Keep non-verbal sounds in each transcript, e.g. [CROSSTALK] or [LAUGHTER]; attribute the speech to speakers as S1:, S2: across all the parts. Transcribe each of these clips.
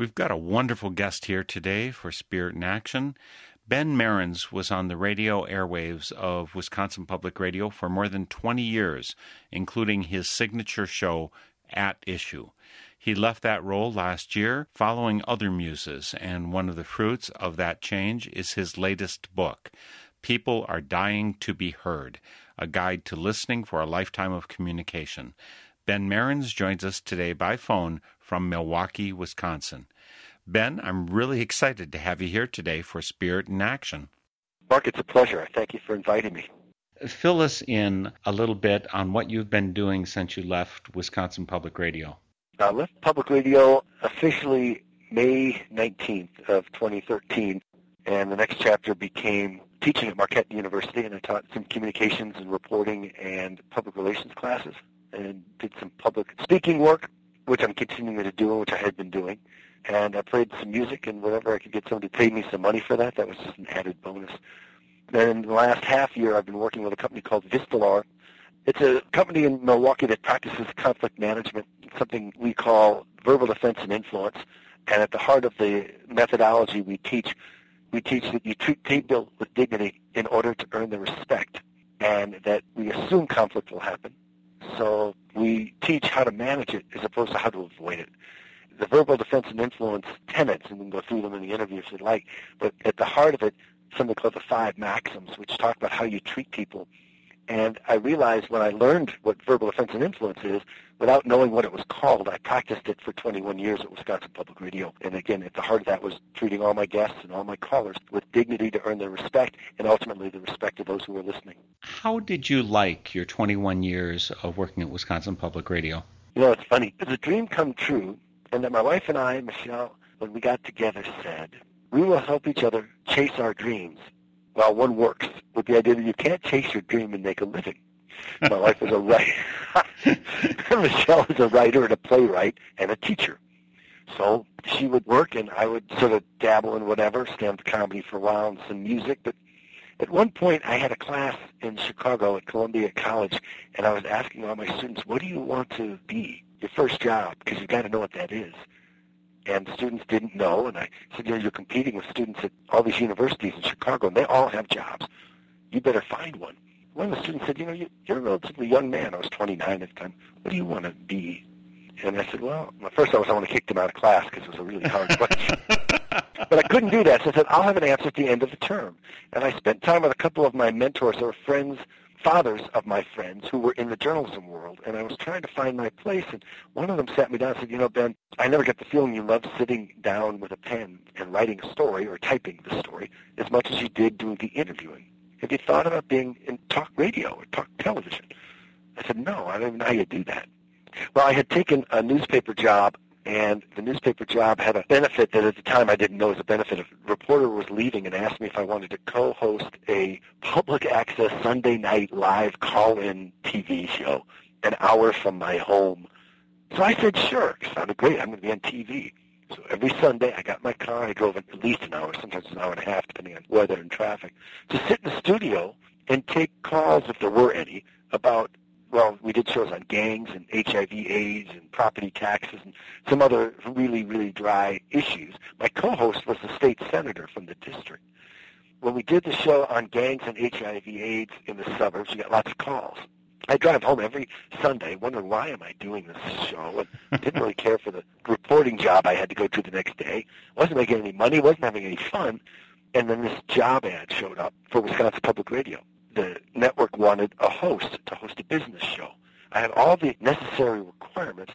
S1: We've got a wonderful guest here today for Spirit in Action. Ben Merens was on the radio airwaves of Wisconsin Public Radio for more than 20 years, including his signature show, At Issue. He left that role last year following other muses, and one of the fruits of that change is his latest book, People Are Dying to Be Heard, a guide to listening for a lifetime of communication. Ben Merens joins us today by phone from Milwaukee, Wisconsin. Ben, I'm really excited to have you here today for Spirit in Action.
S2: Mark, it's a pleasure. Thank you for inviting me.
S1: Fill us in a little bit on what you've been doing since you left Wisconsin Public Radio.
S2: I left public radio officially May 19th of 2013, and the next chapter became teaching at Marquette University, and I taught some communications and reporting and public relations classes, and did some public speaking work, which I'm continuing to do, which I had been doing. And I played some music, and whenever I could get somebody to pay me some money for that, that was just an added bonus. Then in the last half year, I've been working with a company called Vistelar. It's a company in Milwaukee that practices conflict management, something we call verbal defense and influence. And at the heart of the methodology we teach, we teach that you treat people with dignity in order to earn their respect, and that we assume conflict will happen. So we teach how to manage it as opposed to how to avoid it the verbal defense and influence tenets, and we can go through them in the interview if you'd like, but at the heart of it, something called the five maxims, which talk about how you treat people. And I realized when I learned what verbal defense and influence is, without knowing what it was called, I practiced it for 21 years at Wisconsin Public Radio. And again, at the heart of that was treating all my guests and all my callers with dignity to earn their respect and ultimately the respect of those who were listening.
S1: How did you like your 21 years of working at Wisconsin Public Radio?
S2: You know, it's funny. It's a dream come true and that my wife and I, Michelle, when we got together, said, we will help each other chase our dreams while one works, with the idea that you can't chase your dream and make a living. My [LAUGHS] wife was a writer. [LAUGHS] Michelle was a writer and a playwright and a teacher. So she would work and I would sort of dabble in whatever, stand comedy for a while and some music. But at one point I had a class in Chicago at Columbia College and I was asking all my students, what do you want to be? your first job because you've got to know what that is. And students didn't know, and I said, you know, you're competing with students at all these universities in Chicago, and they all have jobs. You better find one. One of the students said, you know, you, you're a relatively young man. I was 29 at the time. What do you want to be? And I said, well, at first I was I want to kick them out of class because it was a really hard question. [LAUGHS] but I couldn't do that, so I said, I'll have an answer at the end of the term. And I spent time with a couple of my mentors or friends fathers of my friends who were in the journalism world, and I was trying to find my place. And one of them sat me down and said, "You know, Ben, I never get the feeling you love sitting down with a pen and writing a story or typing the story as much as you did doing the interviewing. Have you thought about being in talk radio or talk television?" I said, "No, I don't even know how you do that." Well, I had taken a newspaper job and the newspaper job had a benefit that at the time I didn't know was a benefit. A reporter was leaving and asked me if I wanted to co-host a public access Sunday night live call-in TV show an hour from my home. So I said, sure. It sounded great. I'm going to be on TV. So every Sunday, I got my car. I drove at least an hour, sometimes an hour and a half, depending on weather and traffic, to sit in the studio and take calls, if there were any, about well, we did shows on gangs and HIV AIDS and property taxes and some other really, really dry issues. My co-host was the state senator from the district. When we did the show on gangs and HIV AIDS in the suburbs, we got lots of calls. I drive home every Sunday wondering why am I doing this show and didn't really care for the reporting job I had to go to the next day. Wasn't making any money, wasn't having any fun. And then this job ad showed up for Wisconsin Public Radio. The network wanted a host to host a business show. I had all the necessary requirements,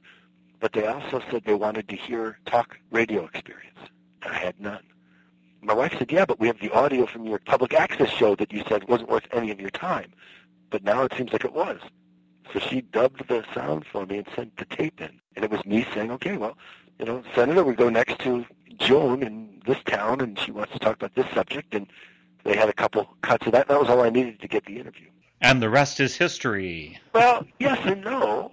S2: but they also said they wanted to hear talk radio experience. And I had none. My wife said, yeah, but we have the audio from your public access show that you said wasn't worth any of your time. But now it seems like it was. So she dubbed the sound for me and sent the tape in. And it was me saying, okay, well, you know, Senator, we go next to Joan in this town, and she wants to talk about this subject. And they had a couple cuts of that. That was all I needed to get the interview.
S1: And the rest is history.
S2: Well, yes and no.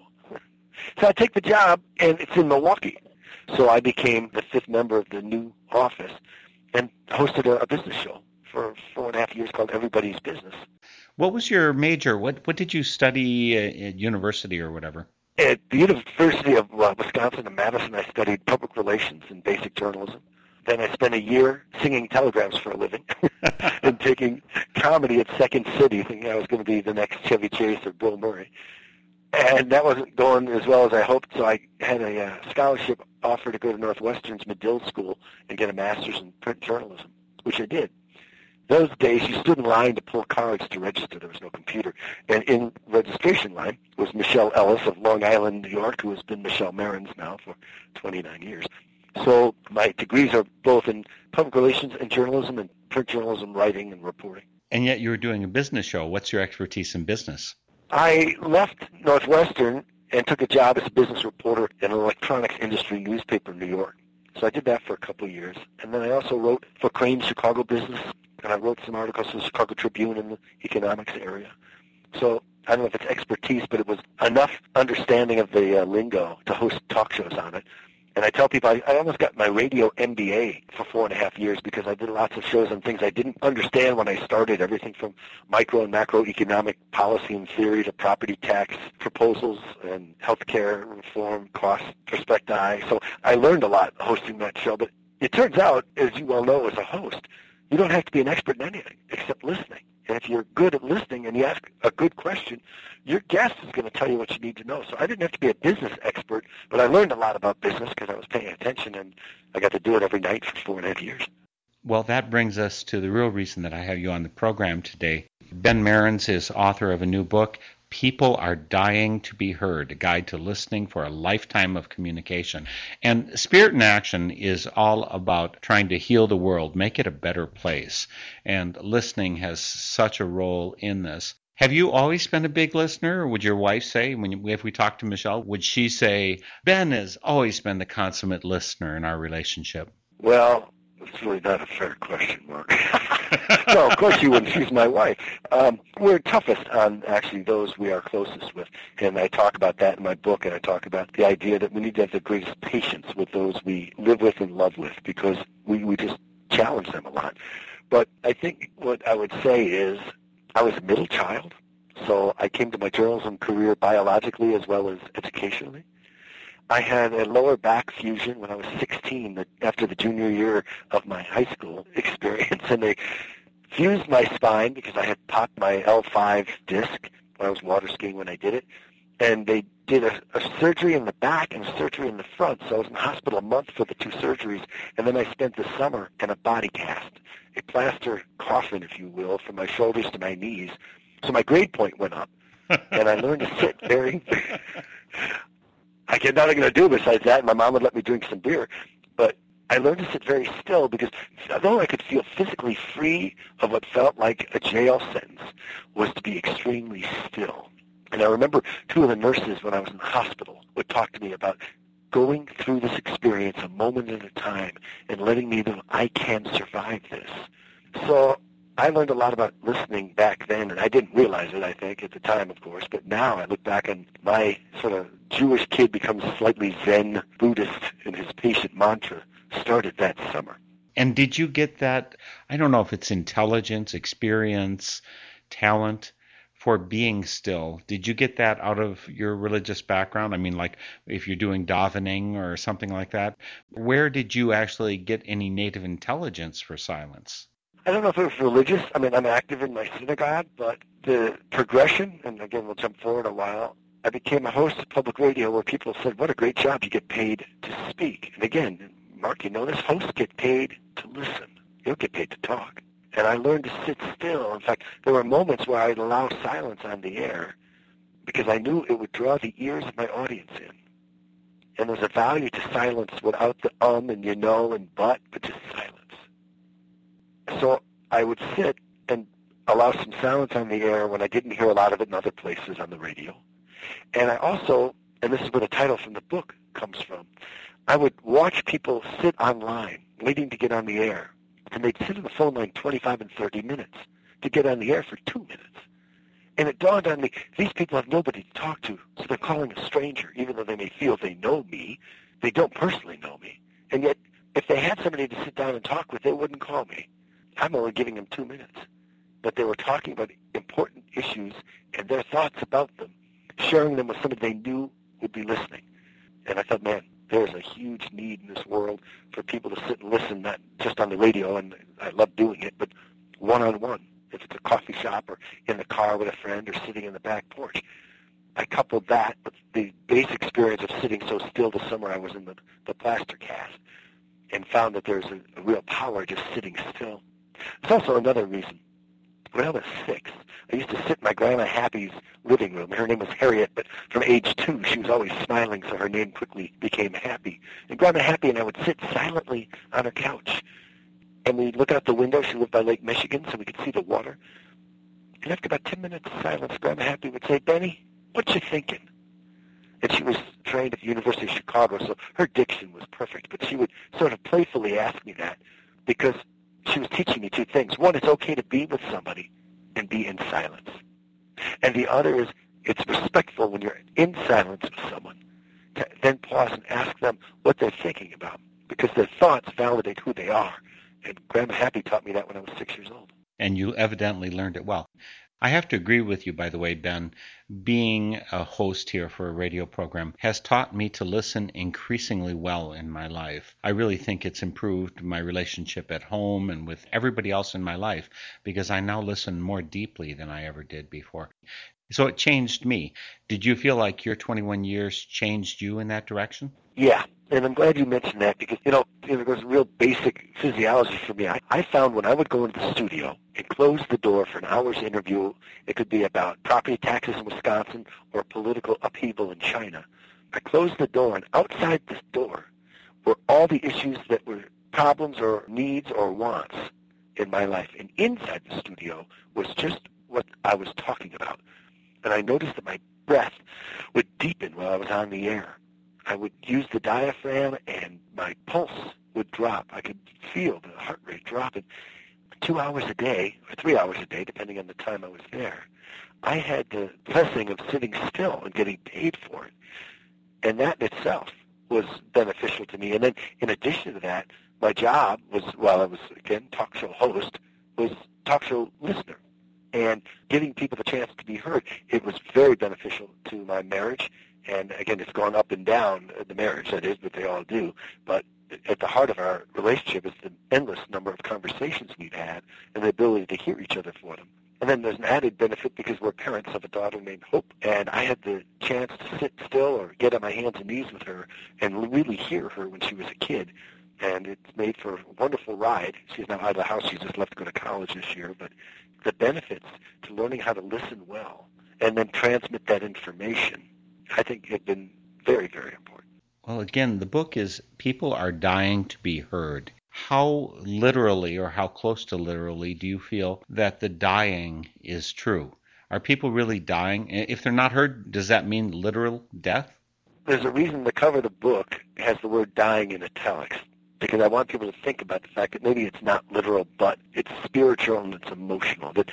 S2: So I take the job, and it's in Milwaukee. So I became the fifth member of the new office and hosted a, a business show for four and a half years called Everybody's Business.
S1: What was your major? What what did you study at university or whatever?
S2: At the University of uh, Wisconsin in Madison, I studied public relations and basic journalism. Then I spent a year singing telegrams for a living [LAUGHS] and taking comedy at Second City, thinking I was going to be the next Chevy Chase or Bill Murray. And that wasn't going as well as I hoped, so I had a uh, scholarship offer to go to Northwestern's Medill School and get a master's in print journalism, which I did. Those days, you stood in line to pull cards to register. There was no computer. And in registration line was Michelle Ellis of Long Island, New York, who has been Michelle Merens now for 29 years. So my degrees are both in public relations and journalism and print journalism, writing and reporting.
S1: And yet you were doing a business show. What's your expertise in business?
S2: I left Northwestern and took a job as a business reporter in an electronics industry newspaper in New York. So I did that for a couple of years. And then I also wrote for Crain's Chicago Business, and I wrote some articles for the Chicago Tribune in the economics area. So I don't know if it's expertise, but it was enough understanding of the uh, lingo to host talk shows on it and I tell people I, I almost got my radio MBA for four and a half years because I did lots of shows on things I didn't understand when I started, everything from micro and macroeconomic policy and theory to property tax proposals and healthcare reform, cost perspective. So I learned a lot hosting that show. But it turns out, as you well know as a host, you don't have to be an expert in anything except listening. And if you're good at listening and you ask a good question, your guest is going to tell you what you need to know. So I didn't have to be a business expert, but I learned a lot about business because I was paying attention, and I got to do it every night for four and a half years.
S1: Well, that brings us to the real reason that I have you on the program today. Ben Merens is author of a new book, People Are Dying to Be Heard, a guide to listening for a lifetime of communication. And Spirit in Action is all about trying to heal the world, make it a better place. And listening has such a role in this. Have you always been a big listener? Would your wife say, when if we talk to Michelle, would she say, Ben has always been the consummate listener in our relationship?
S2: Well, it's really not a fair question, Mark. [LAUGHS] no, of course you wouldn't. She's my wife. Um, we're toughest on actually those we are closest with, and I talk about that in my book, and I talk about the idea that we need to have the greatest patience with those we live with and love with, because we, we just challenge them a lot. But I think what I would say is I was a middle child, so I came to my journalism career biologically as well as educationally. I had a lower back fusion when I was 16 after the junior year of my high school [LAUGHS] experience, and they fused my spine because I had popped my L5 disc when I was water skiing when I did it, and they did a, a surgery in the back and a surgery in the front, so I was in the hospital a month for the two surgeries, and then I spent the summer in a body cast, a plaster coffin, if you will, from my shoulders to my knees. So my grade point went up, [LAUGHS] and I learned to sit very I had nothing to do besides that. My mom would let me drink some beer, but I learned to sit very still because although I could feel physically free of what felt like a jail sentence, was to be extremely still. And I remember two of the nurses when I was in the hospital would talk to me about going through this experience a moment at a time and letting me know I can survive this. So I learned a lot about listening back then, and I didn't realize it, I think, at the time, of course. But now I look back and my sort of Jewish kid becomes slightly Zen Buddhist in his patient mantra started that summer.
S1: And did you get that? I don't know if it's intelligence, experience, talent for being still. Did you get that out of your religious background? I mean, like if you're doing davening or something like that, where did you actually get any native intelligence for silence?
S2: I don't know if it was religious. I mean, I'm active in my synagogue, but the progression, and again, we'll jump forward a while, I became a host of public radio where people said, what a great job, you get paid to speak. And again, Mark, you know this, hosts get paid to listen. You don't get paid to talk. And I learned to sit still. In fact, there were moments where I'd allow silence on the air because I knew it would draw the ears of my audience in. And there's a value to silence without the um and you know and but, but just silence. So I would sit and allow some silence on the air when I didn't hear a lot of it in other places on the radio. And I also, and this is where the title from the book comes from, I would watch people sit online waiting to get on the air. And they'd sit on the phone line 25 and 30 minutes to get on the air for two minutes. And it dawned on me, these people have nobody to talk to, so they're calling a stranger, even though they may feel they know me. They don't personally know me. And yet, if they had somebody to sit down and talk with, they wouldn't call me. I'm only giving them two minutes. But they were talking about important issues and their thoughts about them, sharing them with somebody they knew would be listening. And I thought, man, there's a huge need in this world for people to sit and listen, not just on the radio, and I love doing it, but one-on-one if it's a coffee shop or in the car with a friend or sitting in the back porch. I coupled that with the base experience of sitting so still the summer I was in the, the plaster cast and found that there's a, a real power just sitting still. There's also another reason. When I was six, I used to sit in my Grandma Happy's living room. Her name was Harriet, but from age two, she was always smiling, so her name quickly became Happy. And Grandma Happy and I would sit silently on her couch and we'd look out the window. She lived by Lake Michigan, so we could see the water. And after about 10 minutes of silence, Grandma Happy would say, Benny, what you thinking? And she was trained at the University of Chicago, so her diction was perfect. But she would sort of playfully ask me that because she was teaching me two things. One, it's okay to be with somebody and be in silence. And the other is it's respectful when you're in silence with someone to then pause and ask them what they're thinking about because their thoughts validate who they are and Grandma Happy taught me that when I was six years old.
S1: And you evidently learned it well. I have to agree with you, by the way, Ben. Being a host here for a radio program has taught me to listen increasingly well in my life. I really think it's improved my relationship at home and with everybody else in my life because I now listen more deeply than I ever did before. So it changed me. Did you feel like your 21 years changed you in that direction?
S2: Yeah, and I'm glad you mentioned that because, you know, it was real basic physiology for me. I, I found when I would go into the studio and close the door for an hour's interview, it could be about property taxes in Wisconsin or political upheaval in China. I closed the door, and outside this door were all the issues that were problems or needs or wants in my life. And inside the studio was just what I was talking about. And I noticed that my breath would deepen while I was on the air. I would use the diaphragm and my pulse would drop. I could feel the heart rate dropping two hours a day, or three hours a day, depending on the time I was there. I had the blessing of sitting still and getting paid for it. And that in itself was beneficial to me. And then in addition to that, my job was, while I was, again, talk show host, was talk show listener. And giving people the chance to be heard, it was very beneficial to my marriage and again, it's gone up and down, the marriage, that is, but they all do. But at the heart of our relationship is the endless number of conversations we've had and the ability to hear each other for them. And then there's an added benefit because we're parents of a daughter named Hope, and I had the chance to sit still or get on my hands and knees with her and really hear her when she was a kid. And it's made for a wonderful ride. She's now out of the house. She's just left to go to college this year. But the benefits to learning how to listen well and then transmit that information I think have been very, very important.
S1: Well, again, the book is People Are Dying to Be Heard. How literally or how close to literally do you feel that the dying is true? Are people really dying? If they're not heard, does that mean literal death?
S2: There's a reason the cover of the book has the word dying in italics because I want people to think about the fact that maybe it's not literal, but it's spiritual and it's emotional. That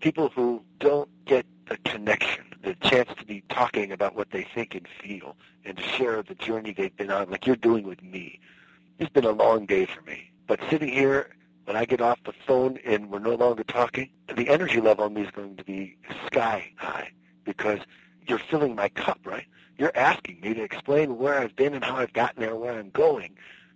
S2: people who don't get the connection the chance to be talking about what they think and feel and to share the journey they've been on like you're doing with me. It's been a long day for me. But sitting here, when I get off the phone and we're no longer talking, the energy level on me is going to be sky high because you're filling my cup, right? You're asking me to explain where I've been and how I've gotten there, and where I'm going.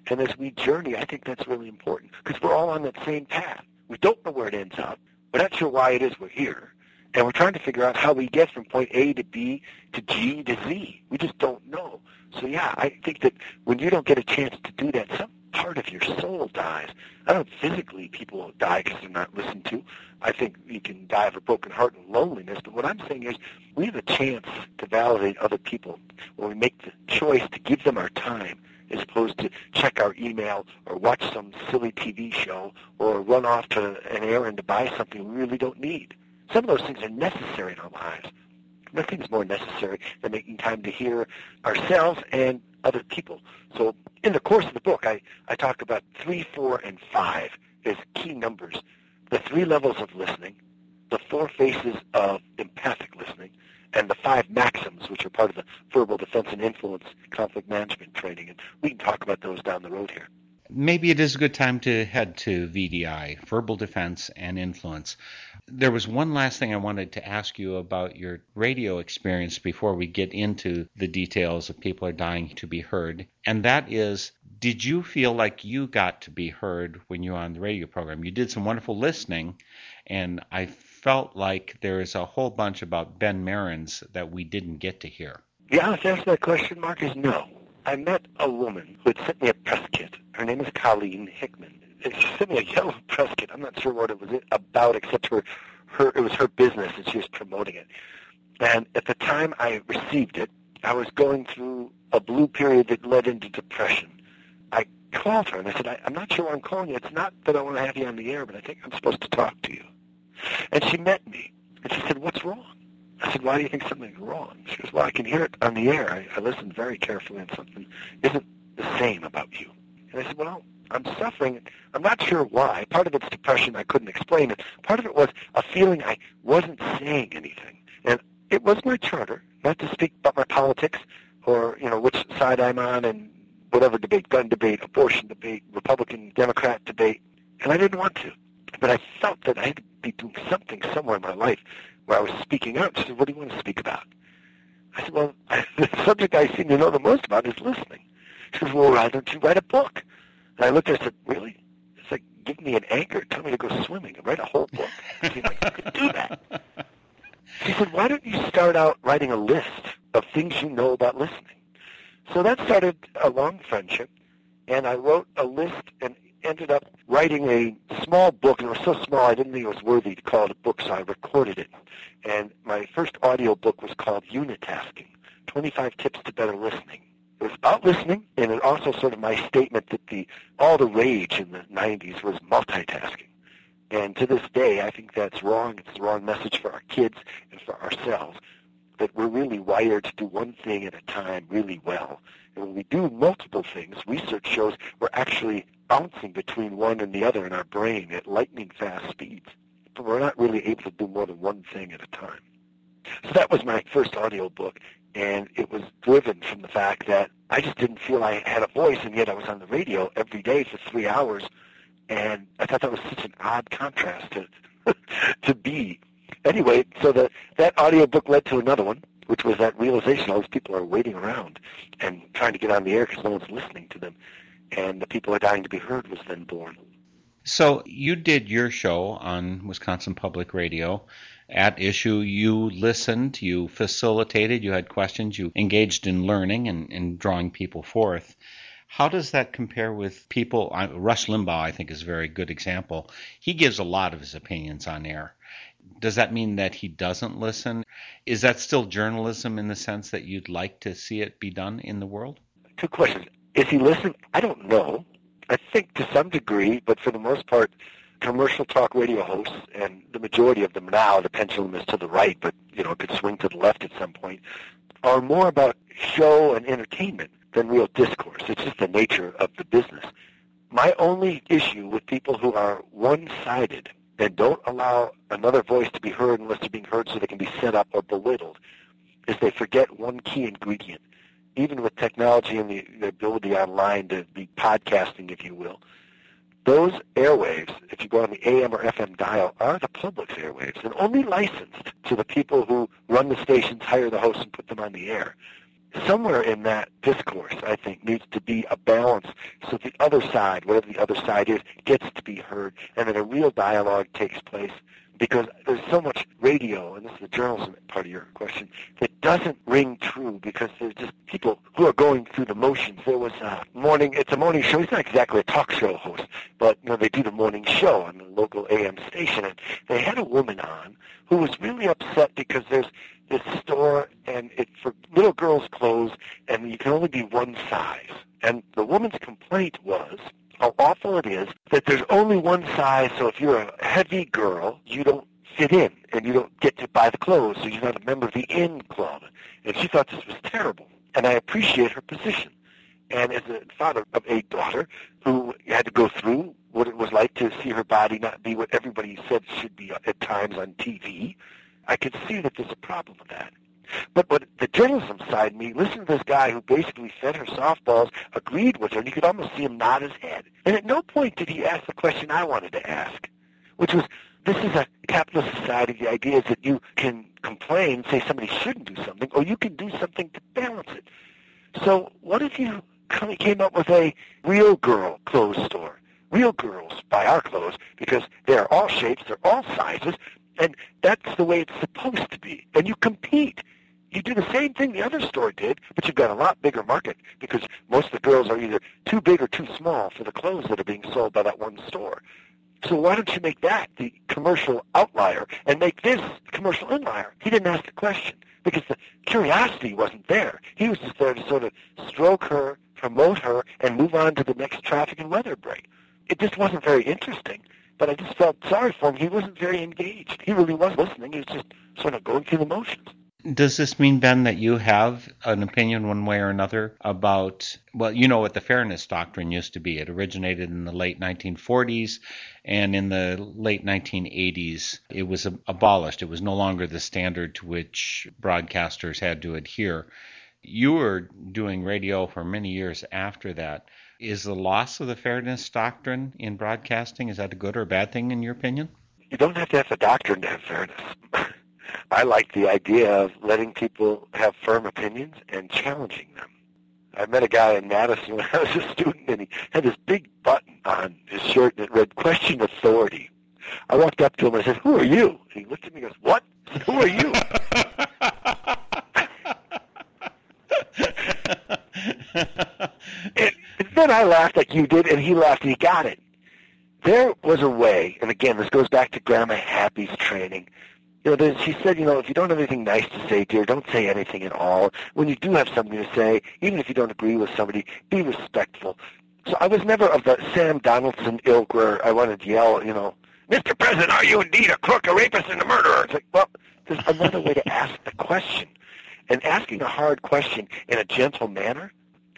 S2: And as we journey, I think that's really important because we're all on that same path. We don't know where it ends up. We're not sure why it is we're here. And we're trying to figure out how we get from point A to B to G to Z. We just don't know. So yeah, I think that when you don't get a chance to do that, some part of your soul dies. I don't physically people die because they're not listened to. I think you can die of a broken heart and loneliness. But what I'm saying is we have a chance to validate other people when we make the choice to give them our time as opposed to check our email or watch some silly TV show or run off to an errand to buy something we really don't need. Some of those things are necessary in our lives. Nothing's more necessary than making time to hear ourselves and other people. So in the course of the book, I, I talk about three, four, and five as key numbers. The three levels of listening, the four phases of empathic listening, and the five maxims, which are part of the verbal defense and influence conflict management training. And we can talk about those down the road here.
S1: Maybe it is a good time to head to VDI, verbal defense and influence. There was one last thing I wanted to ask you about your radio experience before we get into the details of People Are Dying to Be Heard. And that is, did you feel like you got to be heard when you were on the radio program? You did some wonderful listening, and I felt like there is a whole bunch about Ben Merens that we didn't get to hear.
S2: The honest answer to that question, Mark, is no. I met a woman who had sent me a press kit. Her name is Colleen Hickman. She sent me a yellow [LAUGHS] press kit. I'm not sure what it was about, except her, her it was her business, and she was promoting it. And at the time I received it, I was going through a blue period that led into depression. I called her and I said, I, I'm not sure why I'm calling you. It's not that I want to have you on the air, but I think I'm supposed to talk to you. And she met me, and she said, what's wrong? I said, why do you think something's wrong? She goes, well, I can hear it on the air. I, I listened very carefully, and something isn't the same about you. And I said, well, I'm suffering. I'm not sure why. Part of it's depression. I couldn't explain it. Part of it was a feeling I wasn't saying anything. And it was my charter not to speak about my politics or, you know, which side I'm on and whatever debate, gun debate, abortion debate, Republican, Democrat debate. And I didn't want to. But I felt that I had to be doing something somewhere in my life where I was speaking out. She said, what do you want to speak about? I said, well, [LAUGHS] the subject I seem to know the most about is listening. She says, well, why don't you write a book? And I looked at her and said, really? It's like, give me an anchor, tell me to go swimming, and write a whole book. She's like, you could do that. She said, why don't you start out writing a list of things you know about listening? So that started a long friendship, and I wrote a list and ended up writing a small book, and it was so small I didn't think it was worthy to call it a book, so I recorded it. And my first audio book was called Unitasking, 25 Tips to Better Listening. It was about listening, and it also sort of my statement that the all the rage in the 90s was multitasking. And to this day, I think that's wrong. It's the wrong message for our kids and for ourselves, that we're really wired to do one thing at a time really well. And when we do multiple things, research shows we're actually bouncing between one and the other in our brain at lightning fast speeds. But we're not really able to do more than one thing at a time. So that was my first audio book, and it was driven from the fact that I just didn't feel I had a voice, and yet I was on the radio every day for three hours, and I thought that was such an odd contrast to [LAUGHS] to be. Anyway, so the, that audio book led to another one, which was that realization all these people are waiting around and trying to get on the air because no one's listening to them and the people are dying to be heard was then born.
S1: So you did your show on Wisconsin Public Radio. At issue, you listened, you facilitated, you had questions, you engaged in learning and, and drawing people forth. How does that compare with people? Rush Limbaugh, I think, is a very good example. He gives a lot of his opinions on air. Does that mean that he doesn't listen? Is that still journalism in the sense that you'd like to see it be done in the world?
S2: Two questions. Is he listening? I don't know. I think to some degree, but for the most part, commercial talk radio hosts, and the majority of them now, the pendulum is to the right, but you know it could swing to the left at some point, are more about show and entertainment than real discourse. It's just the nature of the business. My only issue with people who are one-sided and don't allow another voice to be heard unless they're being heard so they can be set up or belittled is they forget one key ingredient even with technology and the, the ability online to be podcasting, if you will, those airwaves, if you go on the AM or FM dial, are the public's airwaves and only licensed to the people who run the stations, hire the hosts, and put them on the air. Somewhere in that discourse, I think, needs to be a balance so the other side, whatever the other side is, gets to be heard, and that a real dialogue takes place because there's so much radio, and this is the journalism part of your question, that doesn't ring true because there's just people who are going through the motions. There was a morning, it's a morning show. He's not exactly a talk show host, but you know they do the morning show on the local AM station, and they had a woman on who was really upset because there's this store and it's for little girls' clothes, and you can only be one size. And the woman's complaint was how awful it is that there's only one size, so if you're a heavy girl, you don't fit in and you don't get to buy the clothes, so you're not a member of the in club. And she thought this was terrible. And I appreciate her position. And as a father of a daughter who had to go through what it was like to see her body not be what everybody said should be at times on TV, I could see that there's a problem with that. But but the journalism side of me listened to this guy who basically fed her softballs, agreed with her, and you could almost see him nod his head. And at no point did he ask the question I wanted to ask, which was, this is a capitalist society. The idea is that you can complain, say somebody shouldn't do something, or you can do something to balance it. So what if you came up with a real girl clothes store? Real girls buy our clothes because they're all shapes, they're all sizes, and that's the way it's supposed to be. And you compete. You do the same thing the other store did, but you've got a lot bigger market because most of the girls are either too big or too small for the clothes that are being sold by that one store. So why don't you make that the commercial outlier and make this commercial inlier? He didn't ask the question because the curiosity wasn't there. He was just there to sort of stroke her, promote her, and move on to the next traffic and weather break. It just wasn't very interesting. But I just felt sorry for him. He wasn't very engaged. He really wasn't listening. He was just sort of going through the motions.
S1: Does this mean, Ben, that you have an opinion one way or another about, well, you know what the fairness doctrine used to be? It originated in the late 1940s, and in the late 1980s, it was abolished. It was no longer the standard to which broadcasters had to adhere. You were doing radio for many years after that. Is the loss of the fairness doctrine in broadcasting, is that a good or a bad thing in your opinion?
S2: You don't have to have a doctrine to have fairness. [LAUGHS] I like the idea of letting people have firm opinions and challenging them. I met a guy in Madison when I was a student, and he had this big button on his shirt that read "Question Authority." I walked up to him and I said, "Who are you?" And he looked at me and goes, "What? Said, Who are you?" [LAUGHS] and then I laughed like you did, and he laughed and he got it. There was a way, and again, this goes back to Grandma Happy's training you know, she said, you know, if you don't have anything nice to say, dear, don't say anything at all. When you do have something to say, even if you don't agree with somebody, be respectful. So I was never of the Sam Donaldson ilk where I wanted to yell, you know, Mr. President, are you indeed a crook, a rapist, and a murderer? It's like, well, there's another way to ask the question. And asking a hard question in a gentle manner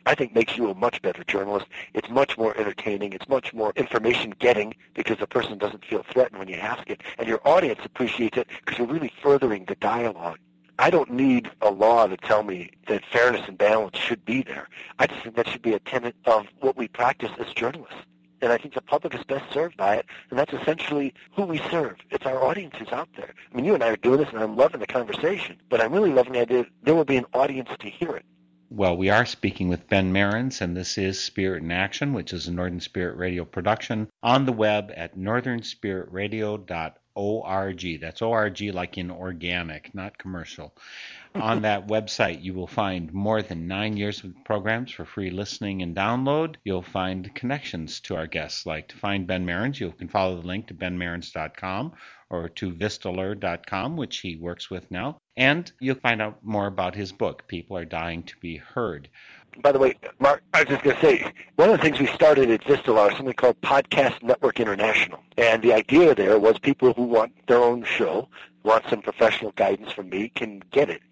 S2: I think makes you a much better journalist. It's much more entertaining. It's much more information getting because the person doesn't feel threatened when you ask it. And your audience appreciates it because you're really furthering the dialogue. I don't need a law to tell me that fairness and balance should be there. I just think that should be a tenet of what we practice as journalists. And I think the public is best served by it, and that's essentially who we serve. It's our audiences out there. I mean, you and I are doing this, and I'm loving the conversation, but I'm really loving the idea there will be an audience to hear it.
S1: Well, we are speaking with Ben Merens, and this is Spirit in Action, which is a Northern Spirit Radio production on the web at northernspiritradio.org. That's ORG like in organic, not commercial. On that website, you will find more than nine years of programs for free listening and download. You'll find connections to our guests, like to find Ben Merens, you can follow the link to benmerens.com or to vistelar.com, which he works with now. And you'll find out more about his book, People Are Dying to Be Heard.
S2: By the way, Mark, I was just going to say, one of the things we started at Vistelar is something called Podcast Network International. And the idea there was people who want their own show, want some professional guidance from me, can get it.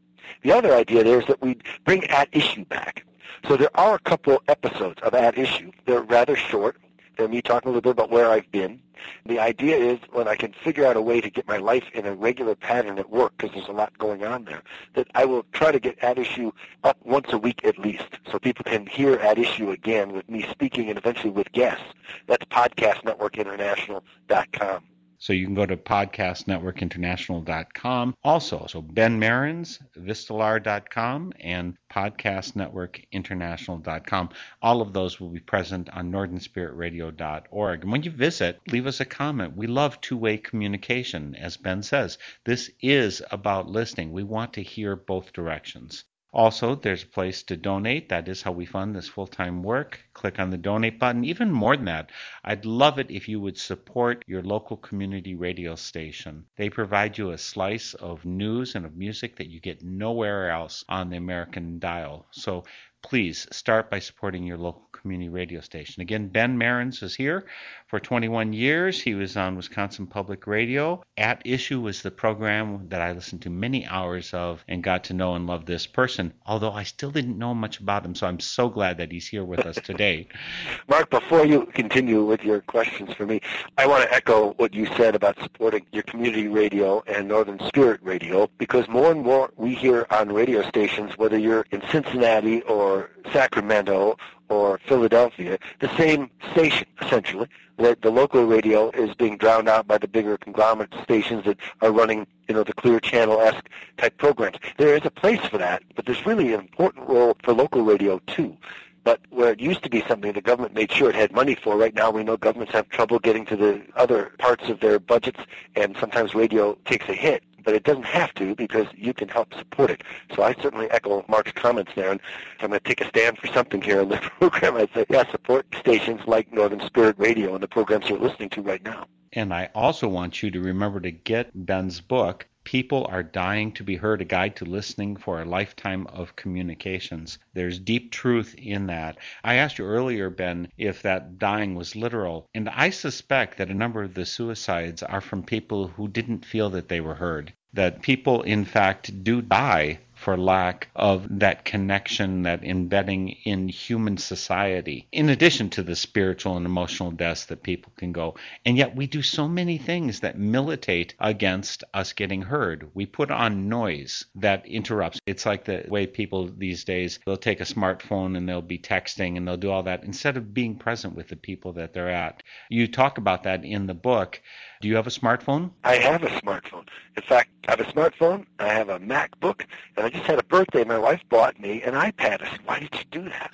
S2: The other idea there is that we bring At Issue back. So there are a couple episodes of At Issue. They're rather short. They're me talking a little bit about where I've been. The idea is when I can figure out a way to get my life in a regular pattern at work, because there's a lot going on there, that I will try to get At Issue up once a week at least, so people can hear At Issue again with me speaking and eventually with guests. That's podcastnetworkinternational.com.
S1: So you can go to podcastnetworkinternational.com. Also, so Ben Merens, Vistelar.com, and podcastnetworkinternational.com. All of those will be present on northernspiritradio.org. And when you visit, leave us a comment. We love two-way communication. As Ben says, this is about listening. We want to hear both directions. Also, there's a place to donate. That is how we fund this full time work. Click on the donate button. Even more than that, I'd love it if you would support your local community radio station. They provide you a slice of news and of music that you get nowhere else on the American dial. So please start by supporting your local community radio station. Again, Ben Merens is here for 21 years. He was on Wisconsin Public Radio. At Issue was the program that I listened to many hours of and got to know and love this person, although I still didn't know much about him. So I'm so glad that he's here with us today. [LAUGHS]
S2: Mark, before you continue with your questions for me, I want to echo what you said about supporting your community radio and Northern Spirit Radio because more and more we hear on radio stations, whether you're in Cincinnati or Sacramento or Philadelphia, the same station essentially. That the local radio is being drowned out by the bigger conglomerate stations that are running, you know, the clear channel-esque type programs. There is a place for that, but there's really an important role for local radio too. But where it used to be something the government made sure it had money for, right now we know governments have trouble getting to the other parts of their budgets, and sometimes radio takes a hit but it doesn't have to because you can help support it. So I certainly echo Mark's comments there, and I'm going to take a stand for something here in the [LAUGHS] program. I'd say, yeah, support stations like Northern Spirit Radio and the programs you're listening to right now.
S1: And I also want you to remember to get Ben's book, People are dying to be heard, a guide to listening for a lifetime of communications. There's deep truth in that. I asked you earlier, Ben, if that dying was literal, and I suspect that a number of the suicides are from people who didn't feel that they were heard. That people, in fact, do die for lack of that connection, that embedding in human society, in addition to the spiritual and emotional deaths that people can go. And yet we do so many things that militate against us getting heard. We put on noise that interrupts. It's like the way people these days, they'll take a smartphone and they'll be texting and they'll do all that instead of being present with the people that they're at. You talk about that in the book. Do you have a smartphone?
S2: I have a smartphone. In fact, I have a smartphone, I have a MacBook, and I just had a birthday. My wife bought me an iPad. I said, why did you do that?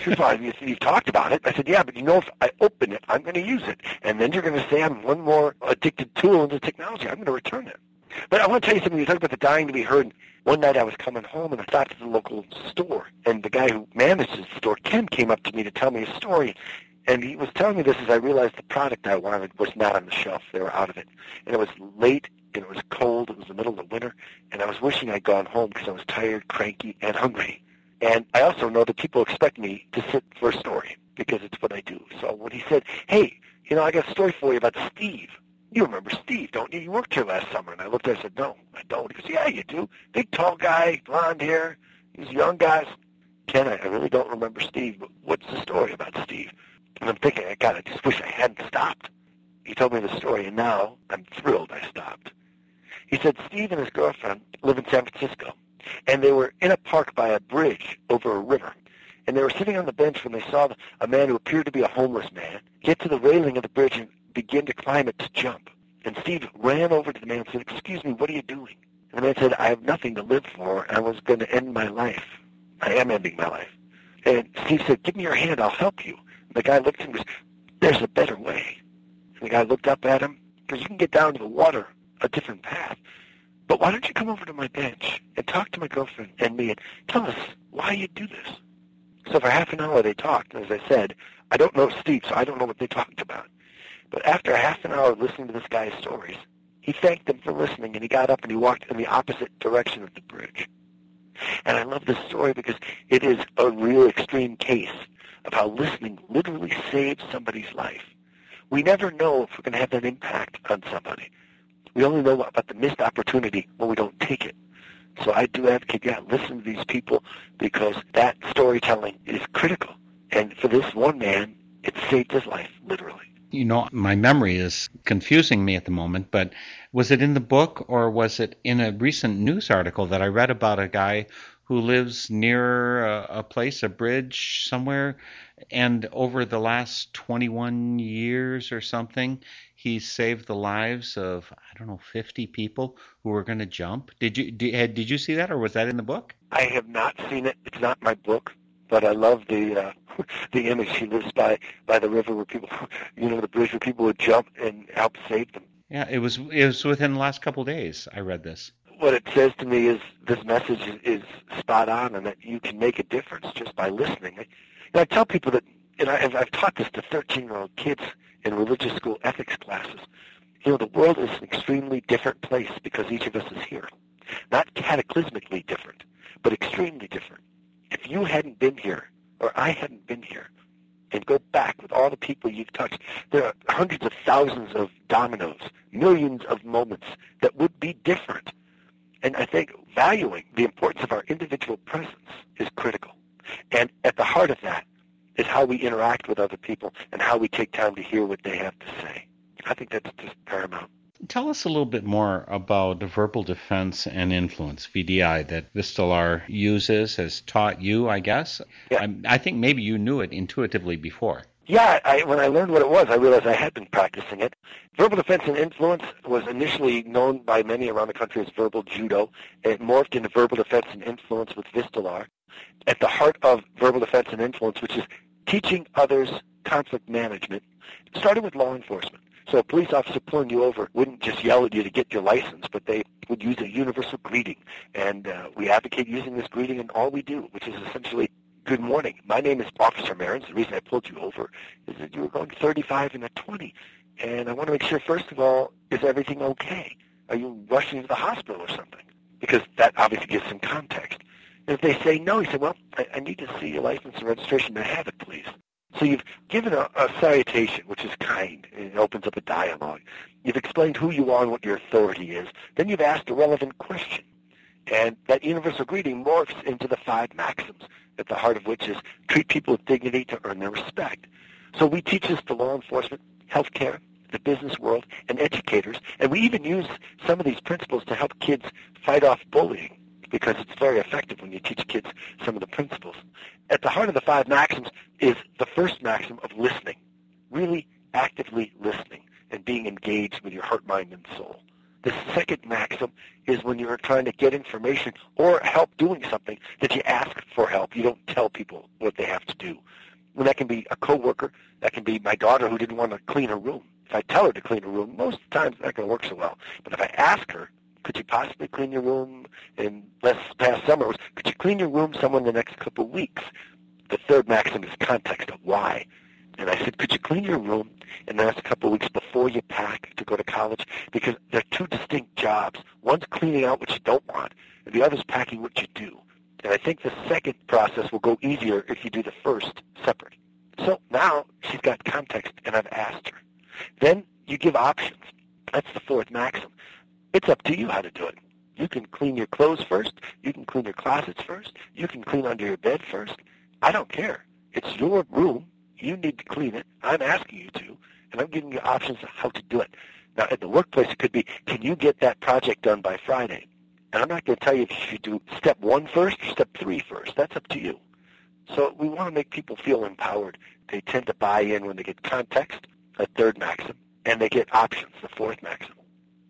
S2: [LAUGHS] she like, you, you talked about it. I said, yeah, but you know, if I open it, I'm going to use it. And then you're going to say I'm one more addicted tool into technology. I'm going to return it. But I want to tell you something. You talked about the dying to be heard. One night I was coming home and I stopped at the local store. And the guy who manages the store, Ken, came up to me to tell me a story. And he was telling me this as I realized the product I wanted was not on the shelf. They were out of it. And it was late and it was cold. It was the middle of the winter. And I was wishing I'd gone home because I was tired, cranky, and hungry. And I also know that people expect me to sit for a story because it's what I do. So when he said, hey, you know, I got a story for you about Steve. You remember Steve, don't you? You worked here last summer. And I looked at and said, no, I don't. He goes, yeah, you do. Big, tall guy, blonde hair. He's young guy. Ken, I really don't remember Steve, but what's the story about Steve? And I'm thinking, God, I just wish I hadn't stopped. He told me the story, and now I'm thrilled I stopped. He said Steve and his girlfriend live in San Francisco, and they were in a park by a bridge over a river. And they were sitting on the bench when they saw a man who appeared to be a homeless man get to the railing of the bridge and begin to climb it to jump. And Steve ran over to the man and said, excuse me, what are you doing? And the man said, I have nothing to live for. I was going to end my life. I am ending my life. And Steve said, give me your hand. I'll help you. The guy looked at him and goes, there's a better way. And the guy looked up at him, because you can get down to the water a different path. But why don't you come over to my bench and talk to my girlfriend and me and tell us why you do this? So for half an hour they talked. And as I said, I don't know Steve, so I don't know what they talked about. But after half an hour of listening to this guy's stories, he thanked them for listening and he got up and he walked in the opposite direction of the bridge. And I love this story because it is a real extreme case of how listening literally saves somebody's life. We never know if we're going to have an impact on somebody. We only know about the missed opportunity when we don't take it. So I do advocate, yeah, listen to these people because that storytelling is critical. And for this one man, it saved his life, literally.
S1: You know, my memory is confusing me at the moment, but was it in the book or was it in a recent news article that I read about a guy who lives near a, a place, a bridge somewhere, and over the last 21 years or something, he's saved the lives of I don't know 50 people who were going to jump. Did you did, did you see that, or was that in the book?
S2: I have not seen it. It's not my book, but I love the uh, [LAUGHS] the image. He lives by by the river where people, [LAUGHS] you know, the bridge where people would jump and help save them.
S1: Yeah, it was it was within the last couple of days. I read this.
S2: What it says to me is this message is, is spot on, and that you can make a difference just by listening. I, know, I tell people that, and I, I've taught this to 13-year-old kids in religious school ethics classes. You know, the world is an extremely different place because each of us is here. Not cataclysmically different, but extremely different. If you hadn't been here, or I hadn't been here, and go back with all the people you've touched, there are hundreds of thousands of dominoes, millions of moments that would be different. And I think valuing the importance of our individual presence is critical. And at the heart of that is how we interact with other people and how we take time to hear what they have to say. I think that's just paramount.
S1: Tell us a little bit more about verbal defense and influence, VDI, that Vistelar uses, has taught you, I guess.
S2: Yeah.
S1: I, I think maybe you knew it intuitively before.
S2: Yeah, I, when I learned what it was, I realized I had been practicing it. Verbal defense and influence was initially known by many around the country as verbal judo. It morphed into verbal defense and influence with Vistelar. At the heart of verbal defense and influence, which is teaching others conflict management, it started with law enforcement. So a police officer pulling you over wouldn't just yell at you to get your license, but they would use a universal greeting. And uh, we advocate using this greeting in all we do, which is essentially, good morning. My name is Officer Merens. The reason I pulled you over is that you were going 35 and a 20. And I want to make sure, first of all, is everything okay? Are you rushing to the hospital or something? Because that obviously gives some context. And if they say no, you say, well, I, I need to see your license and registration. I have it, please? So you've given a, a salutation, which is kind, and it opens up a dialogue. You've explained who you are and what your authority is. Then you've asked a relevant question. And that universal greeting morphs into the five maxims, at the heart of which is treat people with dignity to earn their respect. So we teach this to law enforcement, healthcare, the business world, and educators. And we even use some of these principles to help kids fight off bullying because it's very effective when you teach kids some of the principles. At the heart of the five maxims is the first maxim of listening, really actively listening and being engaged with your heart, mind, and soul. The second maxim is when you're trying to get information or help doing something that you ask for help. You don't tell people what they have to do. And that can be a coworker. That can be my daughter who didn't want to clean her room. If I tell her to clean her room, most times it's not going to work so well. But if I ask her, could you possibly clean your room in less past summer? Could you clean your room somewhere in the next couple of weeks? The third maxim is context of why. And I said, could you clean your room in the next couple of weeks before you pack to go to college? Because they're two distinct jobs. One's cleaning out what you don't want, and the other's packing what you do. And I think the second process will go easier if you do the first separate. So now she's got context, and I've asked her. Then you give options. That's the fourth maxim. It's up to you how to do it. You can clean your clothes first. You can clean your closets first. You can clean under your bed first. I don't care. It's your room. You need to clean it. I'm asking you to, and I'm giving you options of how to do it. Now, at the workplace, it could be, can you get that project done by Friday? And I'm not going to tell you if you should do step one first or step three first. That's up to you. So we want to make people feel empowered. They tend to buy in when they get context, a third maxim, and they get options, the fourth maxim.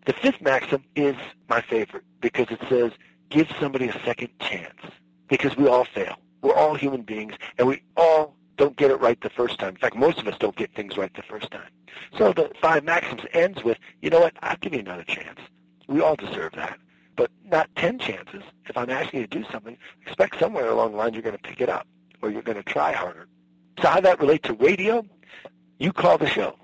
S2: The fifth maxim is my favorite because it says, give somebody a second chance because we all fail. We're all human beings and we all don't get it right the first time. In fact, most of us don't get things right the first time. So the five maxims ends with, you know what, I'll give you another chance. We all deserve that. But not 10 chances. If I'm asking you to do something, expect somewhere along the line you're going to pick it up or you're going to try harder. So how that relate to radio? You call the show.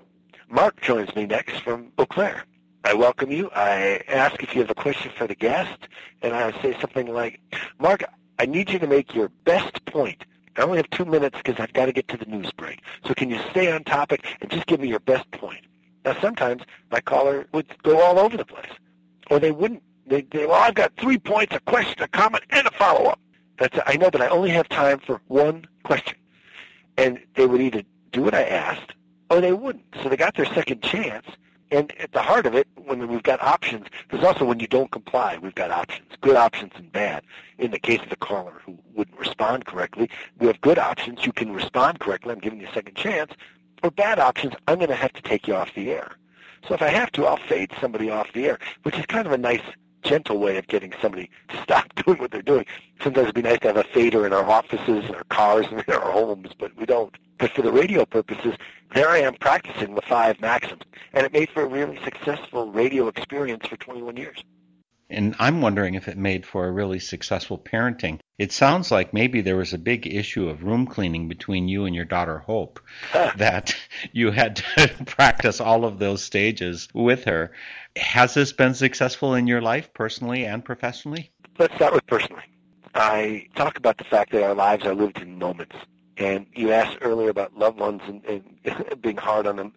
S2: Mark joins me next from Eau Claire. I welcome you. I ask if you have a question for the guest, and I say something like, Mark, I need you to make your best point. I only have two minutes because I've got to get to the news break. So can you stay on topic and just give me your best point? Now, sometimes my caller would go all over the place, or they wouldn't. They'd say, well, I've got three points, a question, a comment, and a follow-up. That's I know, but I only have time for one question. And they would either do what I asked, or they wouldn't. So they got their second chance, And at the heart of it, when we've got options, there's also when you don't comply, we've got options, good options and bad. In the case of the caller who wouldn't respond correctly, we have good options. You can respond correctly. I'm giving you a second chance. Or bad options, I'm going to have to take you off the air. So if I have to, I'll fade somebody off the air, which is kind of a nice gentle way of getting somebody to [LAUGHS] stop doing what they're doing. Sometimes it'd be nice to have a fader in our offices, our cars, and [LAUGHS] in our homes, but we don't. But for the radio purposes, there I am practicing the five maxims, and it made for a really successful radio experience for 21 years.
S1: And I'm wondering if it made for a really successful parenting. It sounds like maybe there was a big issue of room cleaning between you and your daughter Hope, that you had to [LAUGHS] practice all of those stages with her. Has this been successful in your life, personally and professionally?
S2: Let's start with personally. I talk about the fact that our lives are lived in moments. And you asked earlier about loved ones and, and [LAUGHS] being hard on them.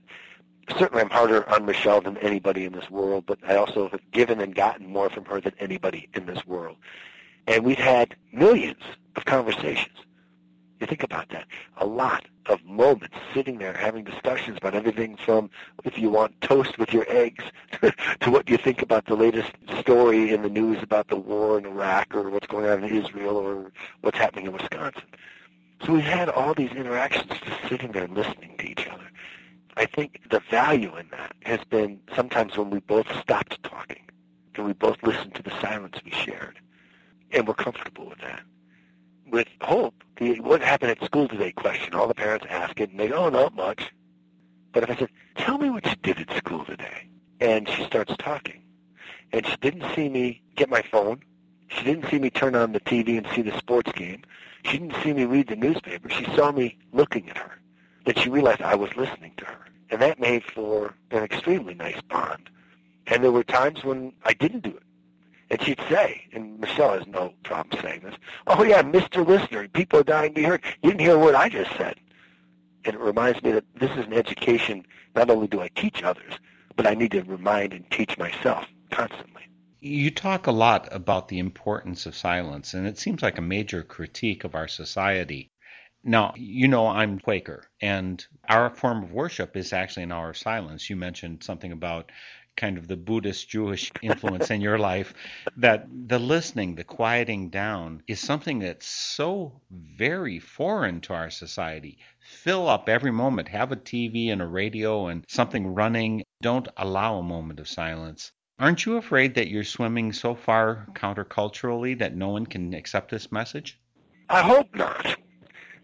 S2: Certainly I'm harder on Michelle than anybody in this world, but I also have given and gotten more from her than anybody in this world. And we've had millions of conversations. You think about that. A lot of moments sitting there having discussions about everything from if you want toast with your eggs [LAUGHS] to what you think about the latest story in the news about the war in Iraq or what's going on in Israel or what's happening in Wisconsin. So we've had all these interactions just sitting there listening to each other. I think the value in that has been sometimes when we both stopped talking and we both listened to the silence we shared. And we're comfortable with that. With Hope, the what happened at school today question, all the parents ask it and they go, oh, not much. But if I said, tell me what you did at school today, and she starts talking, and she didn't see me get my phone, she didn't see me turn on the TV and see the sports game, she didn't see me read the newspaper, she saw me looking at her, that she realized I was listening to her. And that made for an extremely nice bond. And there were times when I didn't do it. And she'd say, and Michelle has no problem saying this, oh yeah, Mr. Listener, people are dying to be heard. You didn't hear what I just said. And it reminds me that this is an education, not only do I teach others, but I need to remind and teach myself constantly.
S1: You talk a lot about the importance of silence, and it seems like a major critique of our society. Now, you know I'm Quaker, and our form of worship is actually an hour of silence. You mentioned something about kind of the Buddhist Jewish [LAUGHS] influence in your life, that the listening, the quieting down is something that's so very foreign to our society. Fill up every moment, have a TV and a radio and something running. Don't allow a moment of silence. Aren't you afraid that you're swimming so far counterculturally that no one can accept this message?
S2: I hope not,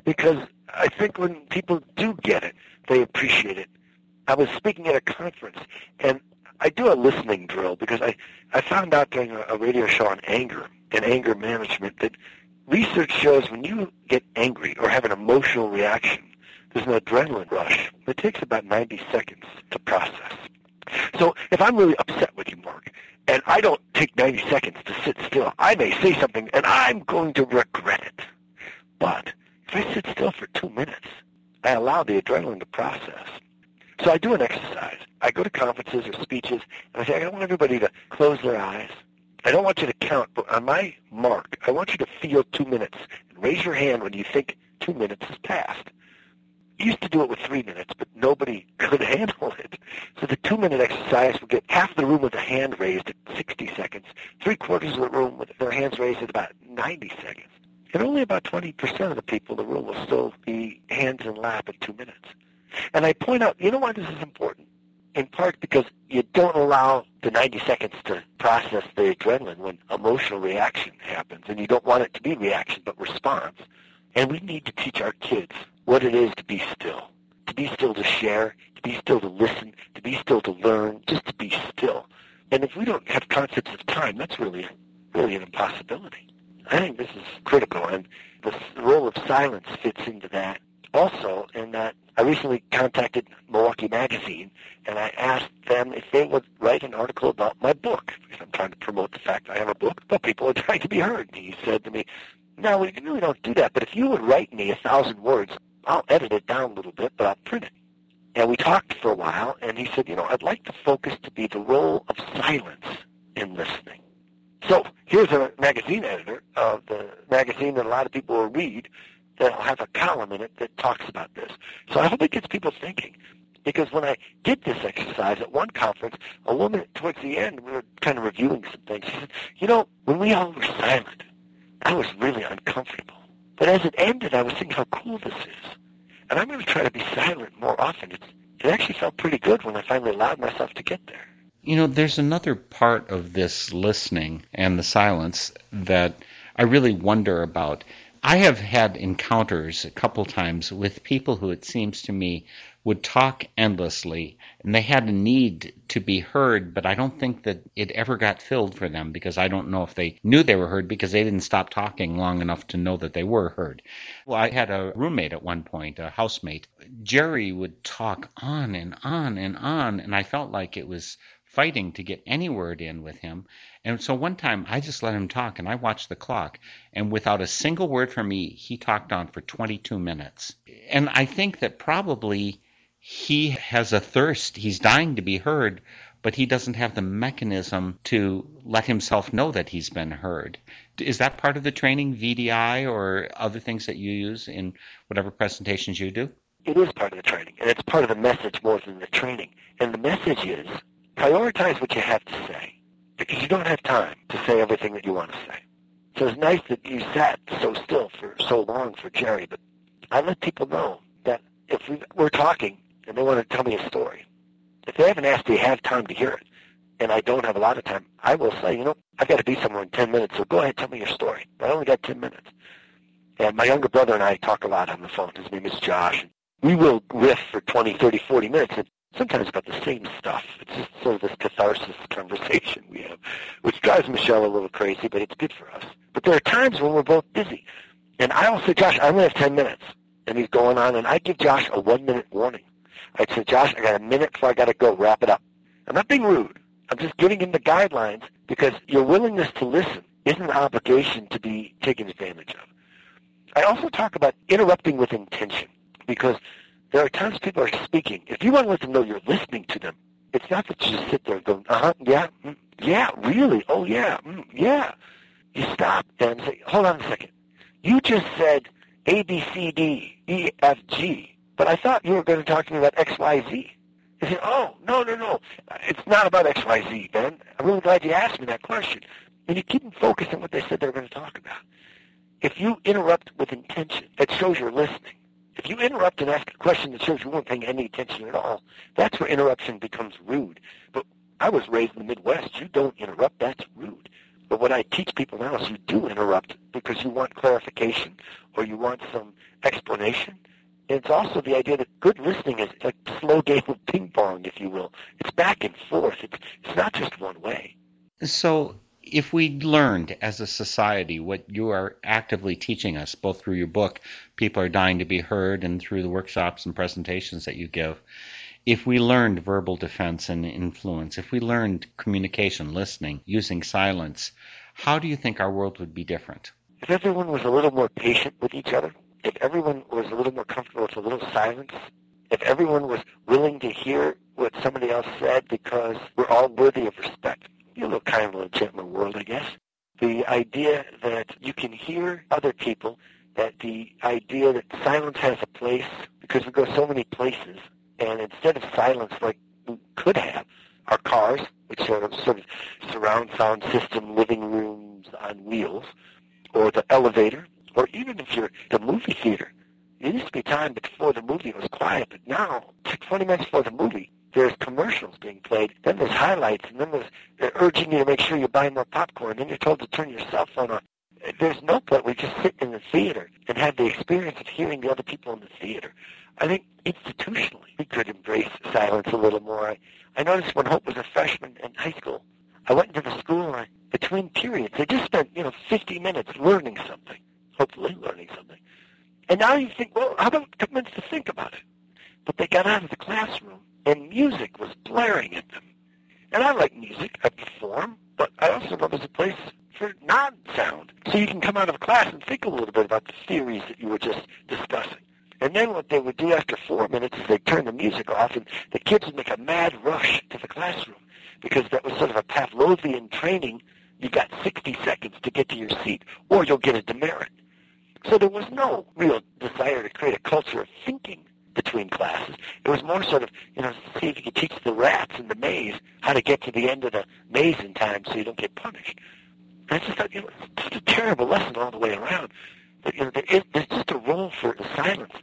S2: because I think when people do get it, they appreciate it. I was speaking at a conference, and I do a listening drill because I, I found out during a, radio show on anger and anger management that research shows when you get angry or have an emotional reaction, there's an adrenaline rush. It takes about 90 seconds to process. So if I'm really upset with you, Mark, and I don't take 90 seconds to sit still, I may say something and I'm going to regret it. But if I sit still for two minutes, I allow the adrenaline to process. So I do an exercise. I go to conferences or speeches, and I say, I want everybody to close their eyes. I don't want you to count, but on my mark, I want you to feel two minutes. Raise your hand when you think two minutes has passed. Used to do it with three minutes, but nobody could [LAUGHS] handle it. So the two-minute exercise would get half the room with a hand raised at 60 seconds, three-quarters of the room with their hands raised at about 90 seconds. And only about 20% of the people in the room will still be hands in lap in two minutes. And I point out, you know why this is important? In part because you don't allow the 90 seconds to process the adrenaline when emotional reaction happens, and you don't want it to be reaction but response. And we need to teach our kids what it is to be still, to be still to share, to be still to listen, to be still to learn, just to be still. And if we don't have concepts of time, that's really, really an impossibility. I think this is critical, and the role of silence fits into that also in that I recently contacted Milwaukee Magazine and I asked them if they would write an article about my book because I'm trying to promote the fact I have a book, but people are [LAUGHS] trying to be heard. And he said to me, no, we really don't do that, but if you would write me a thousand words, I'll edit it down a little bit, but I'll print it. And we talked for a while, and he said, you know, I'd like the focus to be the role of silence in listening. So here's a magazine editor of the magazine that a lot of people will read that'll have a column in it that talks about this. So I hope it gets people thinking. Because when I did this exercise at one conference, a woman towards the end, we were kind of reviewing some things. She said, you know, when we all were silent, I was really uncomfortable. But as it ended, I was thinking how cool this is. And I'm going to try to be silent more often. It's, it actually felt pretty good when I finally allowed myself to get there.
S1: You know, there's another part of this listening and the silence that I really wonder about. I have had encounters a couple times with people who it seems to me would talk endlessly and they had a need to be heard, but I don't think that it ever got filled for them because I don't know if they knew they were heard because they didn't stop talking long enough to know that they were heard. Well, I had a roommate at one point, a housemate. Jerry would talk on and on and on, and I felt like it was fighting to get any word in with him. And so one time I just let him talk and I watched the clock. And without a single word from me, he talked on for 22 minutes. And I think that probably he has a thirst. He's dying to be heard, but he doesn't have the mechanism to let himself know that he's been heard. Is that part of the training, VDI, or other things that you use in whatever presentations you do?
S2: It is part of the training, and it's part of the message more than the training. And the message is prioritize what you have to say because you don't have time to say everything that you want to say. So it's nice that you sat so still for so long for Jerry, but I let people know that if we, we're talking and they want to tell me a story, if they haven't asked, you have time to hear it? And I don't have a lot of time, I will say, you know, I've got to be somewhere in 10 minutes, so go ahead, tell me your story. But I only got 10 minutes. And my younger brother and I talk a lot on the phone. His name is Josh. We will riff for 20, 30, 40 minutes. And sometimes about the same stuff. It's just sort of this catharsis conversation we have, which drives Michelle a little crazy, but it's good for us. But there are times when we're both busy. And I'll say, Josh, I only have 10 minutes. And he's going on, and I give Josh a one-minute warning. I'd say, Josh, I got a minute before I got to go. Wrap it up. I'm not being rude. I'm just giving him the guidelines because your willingness to listen isn't an obligation to be taken advantage of. I also talk about interrupting with intention because there are times people are speaking. If you want to let them know you're listening to them, it's not that you just sit there going, uh-huh, yeah, mm, yeah, really, oh, yeah, mm, yeah. You stop and say, hold on a second. You just said A, B, C, D, E, F, G, but I thought you were going to talk to me about X, Y, Z. You say, oh, no, no, no. It's not about X, Y, Z, Ben. I'm really glad you asked me that question. And you keep them focused on what they said they were going to talk about. If you interrupt with intention, it shows you're listening. If you interrupt and ask a question that shows you weren't paying any attention at all, that's where interruption becomes rude. But I was raised in the Midwest. You don't interrupt. That's rude. But what I teach people now is you do interrupt because you want clarification or you want some explanation. And it's also the idea that good listening is like a slow game of ping pong, if you will. It's back and forth. It's, it's not just one way.
S1: So if we learned as a society what you are actively teaching us, both through your book, People Are Dying to Be Heard, and through the workshops and presentations that you give, if we learned verbal defense and influence, if we learned communication, listening, using silence, how do you think our world would be different?
S2: If everyone was a little more patient with each other, if everyone was a little more comfortable with a little silence, if everyone was willing to hear what somebody else said because we're all worthy of respect, a little kind of a gentler world, I guess. The idea that you can hear other people, that the idea that silence has a place, because we go so many places, and instead of silence like we could have, our cars, which are sort of surround sound system, living rooms on wheels, or the elevator, or even if you're the movie theater. It used to be time before the movie was quiet, but now, 20 minutes before the movie, there's commercials being played, then there's highlights, and then there's they're urging you to make sure you buy more popcorn, then you're told to turn your cell phone on. There's no point. We just sit in the theater and have the experience of hearing the other people in the theater. I think institutionally we could embrace silence a little more. I, I noticed when Hope was a freshman in high school, I went into the school and I, between periods, I just spent, you know, 50 minutes learning something, hopefully learning something. And now you think, well, how about couple minutes to think about it? But they got out of the classroom and music was blaring at them. And I like music. I perform, but I also love as a place for non-sound. So you can come out of a class and think a little bit about the theories that you were just discussing. And then what they would do after four minutes is they'd turn the music off, and the kids would make a mad rush to the classroom because that was sort of a Pavlovian training. You got 60 seconds to get to your seat, or you'll get a demerit. So there was no real desire to create a culture of thinking between classes. It was more sort of, you know, see if you could teach the rats in the maze how to get to the end of the maze in time so you don't get punished. And I just thought, you know, it's just a terrible lesson all the way around. But, you know, there is, there's just a role for the silence,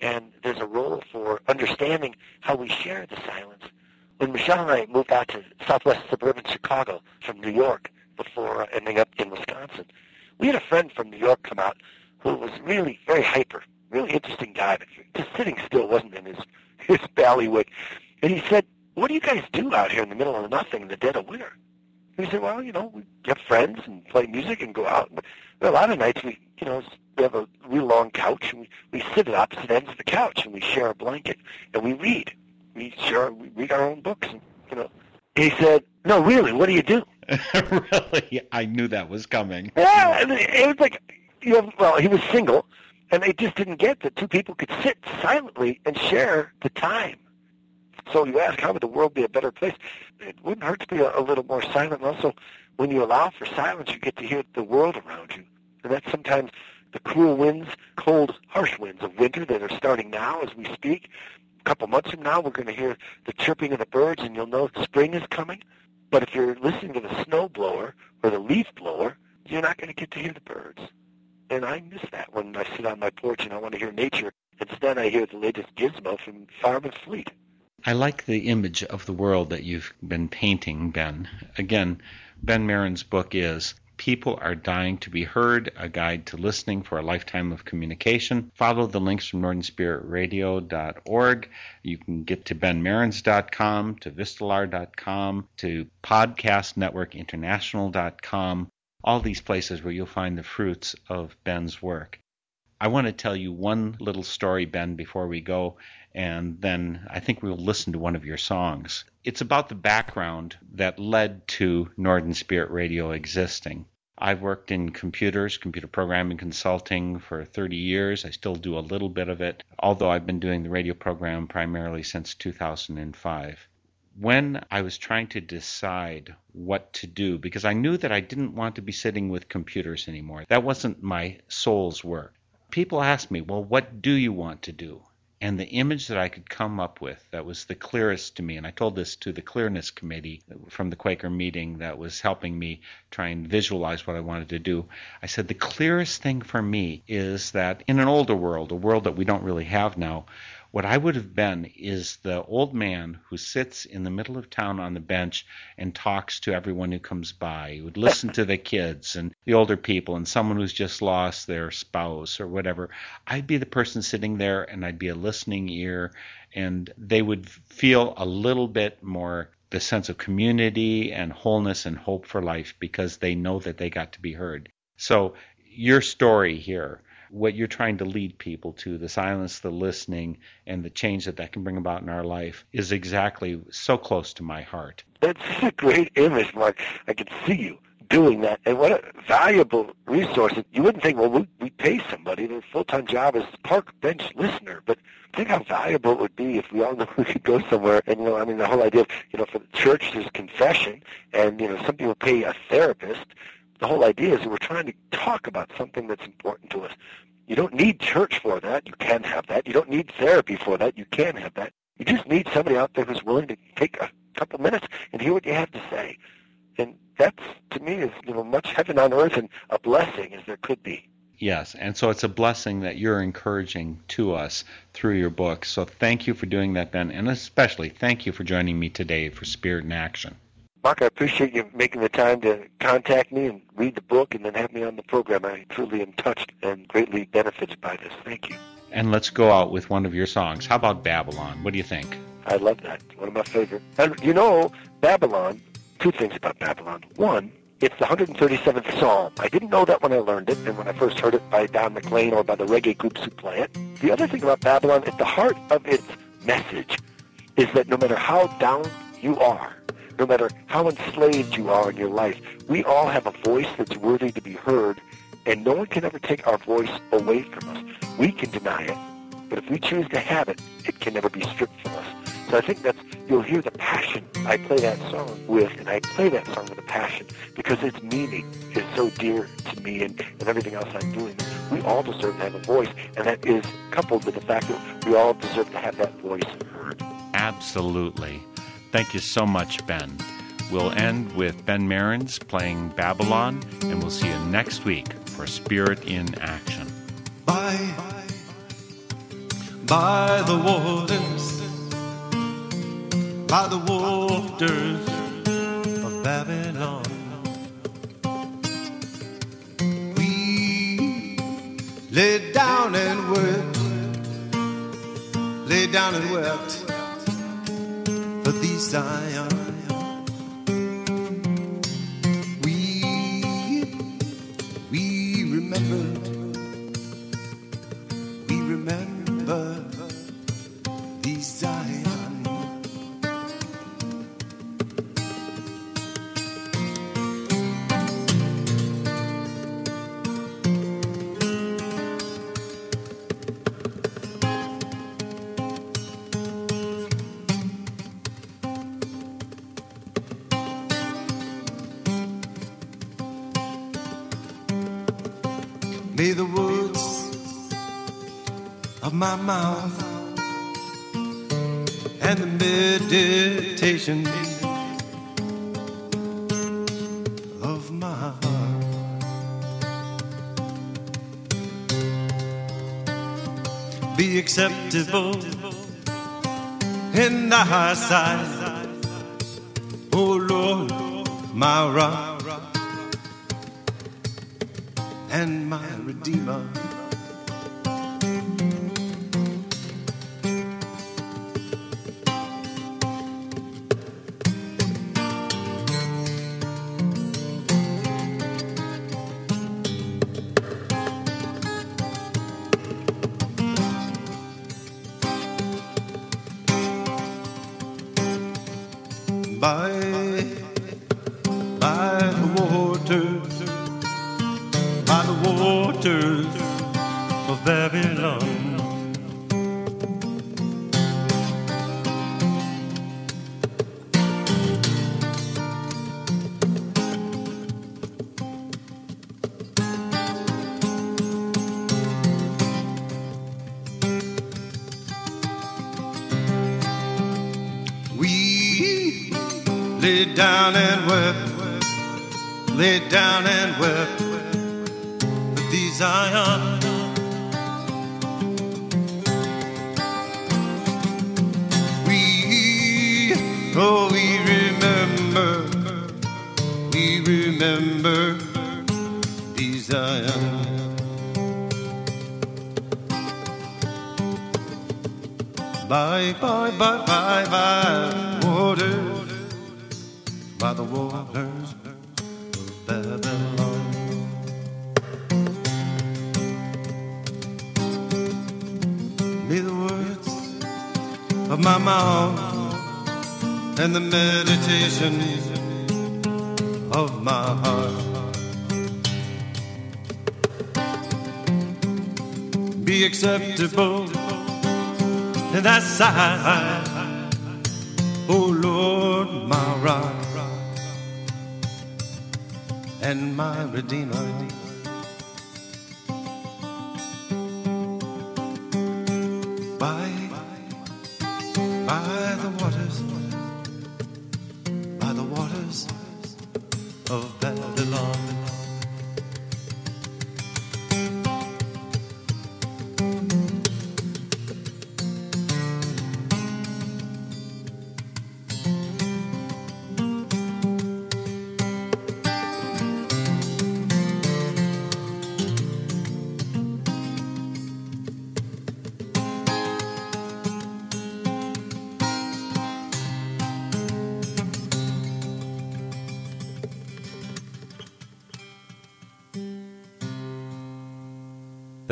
S2: and there's a role for understanding how we share the silence. When Michelle and I moved out to southwest suburban Chicago from New York before ending up in Wisconsin, we had a friend from New York come out who was really very hyper, really interesting guy, but just sitting still wasn't in his, [LAUGHS] his ballywick. And he said, what do you guys do out here in the middle of nothing in the dead of winter? And we said, well, you know, we get friends and play music and go out. But a lot of nights we, you know, we have a real long couch and we, we sit at opposite ends of the couch and we share a blanket and we read. We share, we read our own books and, you know. He said, no, really, what do you do? [LAUGHS]
S1: really? I knew that was coming.
S2: Yeah, it was like, you know, well, he was single, and they just didn't get that two people could sit silently and share the time. So you ask, how would the world be a better place? It wouldn't hurt to be a, a little more silent. Also, when you allow for silence, you get to hear the world around you. And that's sometimes the cruel winds, cold, harsh winds of winter that are starting now as we speak. A couple months from now, we're going to hear the chirping of the birds, and you'll know spring is coming. But if you're listening to the snow blower or the leaf blower, you're not going to get to hear the birds. And I miss that when I sit on my porch and I want to hear nature. Instead, I hear the latest gizmo from Farm and Fleet.
S1: I like the image of the world that you've been painting, Ben. Again, Ben Merens' book is People Are Dying to Be Heard, a guide to listening for a lifetime of communication. Follow the links from northernspiritradio.org. You can get to benmerens.com, to vistelar.com, to podcastnetworkinternational.com, all these places where you'll find the fruits of Ben's work. I want to tell you one little story, Ben, before we go, and then I think we'll listen to one of your songs. It's about the background that led to Northern Spirit Radio existing. I've worked in computers, computer programming consulting for 30 years. I still do a little bit of it, although I've been doing the radio program primarily since 2005. When I was trying to decide what to do, because I knew that I didn't want to be sitting with computers anymore, that wasn't my soul's work. People asked me, well, what do you want to do? And the image that I could come up with that was the clearest to me, and I told this to the Clearness Committee from the Quaker meeting that was helping me try and visualize what I wanted to do. I said, the clearest thing for me is that in an older world, a world that we don't really have now, what I would have been is the old man who sits in the middle of town on the bench and talks to everyone who comes by. He would listen to the kids and the older people and someone who's just lost their spouse or whatever. I'd be the person sitting there and I'd be a listening ear and they would feel a little bit more the sense of community and wholeness and hope for life because they know that they got to be heard. So your story here what you're trying to lead people to, the silence, the listening, and the change that that can bring about in our life is exactly so close to my heart.
S2: That's [LAUGHS] a great image, Mark. I can see you doing that. And what a valuable resource. You wouldn't think, well, we, pay somebody. Their full-time job is park bench listener. But think how valuable it would be if we all [LAUGHS] knew we could go somewhere. And, you know, I mean, the whole idea of, you know, for the church, there's confession. And, you know, some people pay a therapist the whole idea is that we're trying to talk about something that's important to us. You don't need church for that. You can have that. You don't need therapy for that. You can have that. You just need somebody out there who's willing to take a couple minutes and hear what you have to say. And that's, to me, is you know much heaven on earth and a blessing as there could be.
S1: Yes, and so it's a blessing that you're encouraging to us through your book. So thank you for doing that, Ben, and especially thank you for joining me today for Spirit in Action.
S2: Mark, I appreciate you making the time to contact me and read the book and then have me on the program. I truly am touched and greatly benefited by this. Thank you.
S1: And let's go out with one of your songs. How about Babylon? What do you think?
S2: I love that. One of my favorite. And you know, Babylon, two things about Babylon. One, it's the 137th Psalm. I didn't know that when I learned it and when I first heard it by Don McLean or by the reggae groups who play it. The other thing about Babylon, at the heart of its message, is that no matter how down you are, no matter how enslaved you are in your life, we all have a voice that's worthy to be heard, and no one can ever take our voice away from us. We can deny it, but if we choose to have it, it can never be stripped from us. So I think that's, you'll hear the passion I play that song with, and I play that song with a passion because its meaning is so dear to me and, and everything else I'm doing. We all deserve to have a voice, and that is coupled with the fact that we all deserve to have that voice heard.
S1: Absolutely. Thank you so much, Ben. We'll end with Ben Merens playing Babylon, and we'll see you next week for Spirit in Action.
S3: By, by the waters, by the waters of Babylon. We lay down and wept, lay down and wept for of my heart. Be acceptable in thy sight, O Lord, my rock and my redeemer. By O Lord, my rock and my redeemer. by by the waters by the waters of Babylon